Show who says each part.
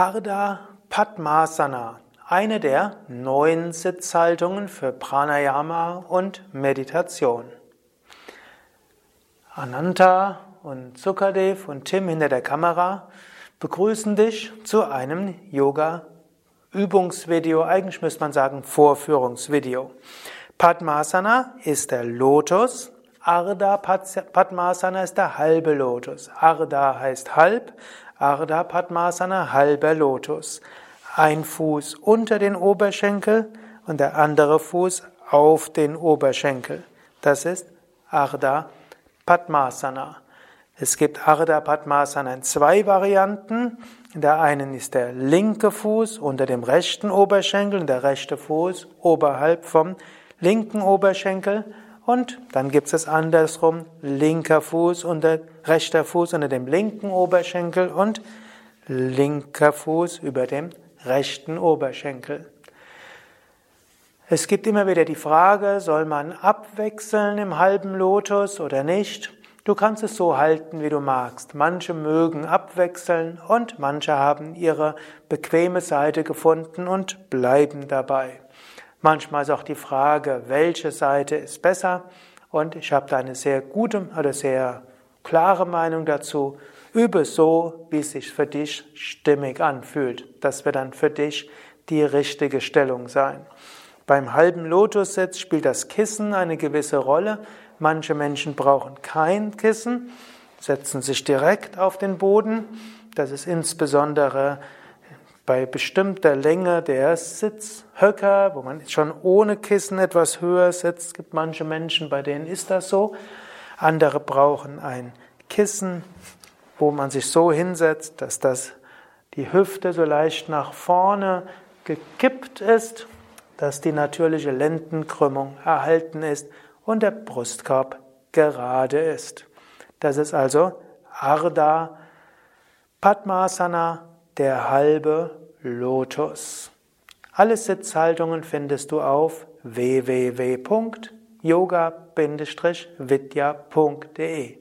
Speaker 1: Ardha Padmasana, eine der neun Sitzhaltungen für Pranayama und Meditation. Ananta und Sukadev und Tim hinter der Kamera begrüßen dich zu einem Yoga-Übungsvideo, eigentlich müsste man sagen Vorführungsvideo. Padmasana ist der Lotus, Ardha Padmasana ist der halbe Lotus. Ardha heißt halb, Ardha Padmasana halber Lotus. Ein Fuß unter den Oberschenkel und der andere Fuß auf den Oberschenkel. Das ist Ardha Padmasana. Es gibt Ardha Padmasana in zwei Varianten. In der einen ist der linke Fuß unter dem rechten Oberschenkel und der rechte Fuß oberhalb vom linken Oberschenkel. Und dann gibt es andersrum, linker Fuß unter, rechter Fuß unter dem linken Oberschenkel und linker Fuß über dem rechten Oberschenkel. Es gibt immer wieder die Frage, soll man abwechseln im halben Lotus oder nicht? Du kannst es so halten, wie du magst. Manche mögen abwechseln und manche haben ihre bequeme Seite gefunden und bleiben dabei. Manchmal ist auch die Frage, welche Seite ist besser. Und ich habe da eine sehr gute oder sehr klare Meinung dazu. Übe so, wie es sich für dich stimmig anfühlt. Das wird dann für dich die richtige Stellung sein. Beim halben Lotussitz spielt das Kissen eine gewisse Rolle. Manche Menschen brauchen kein Kissen, setzen sich direkt auf den Boden. Das ist insbesondere bei bestimmter Länge der Sitzhöcker, wo man schon ohne Kissen etwas höher sitzt, gibt manche Menschen, bei denen ist das so. Andere brauchen ein Kissen, wo man sich so hinsetzt, dass das die Hüfte so leicht nach vorne gekippt ist, dass die natürliche Lendenkrümmung erhalten ist und der Brustkorb gerade ist. Das ist also Ardha Padmasana, der halbe Lotus. Alle Sitzhaltungen findest du auf www.yoga-vidya.de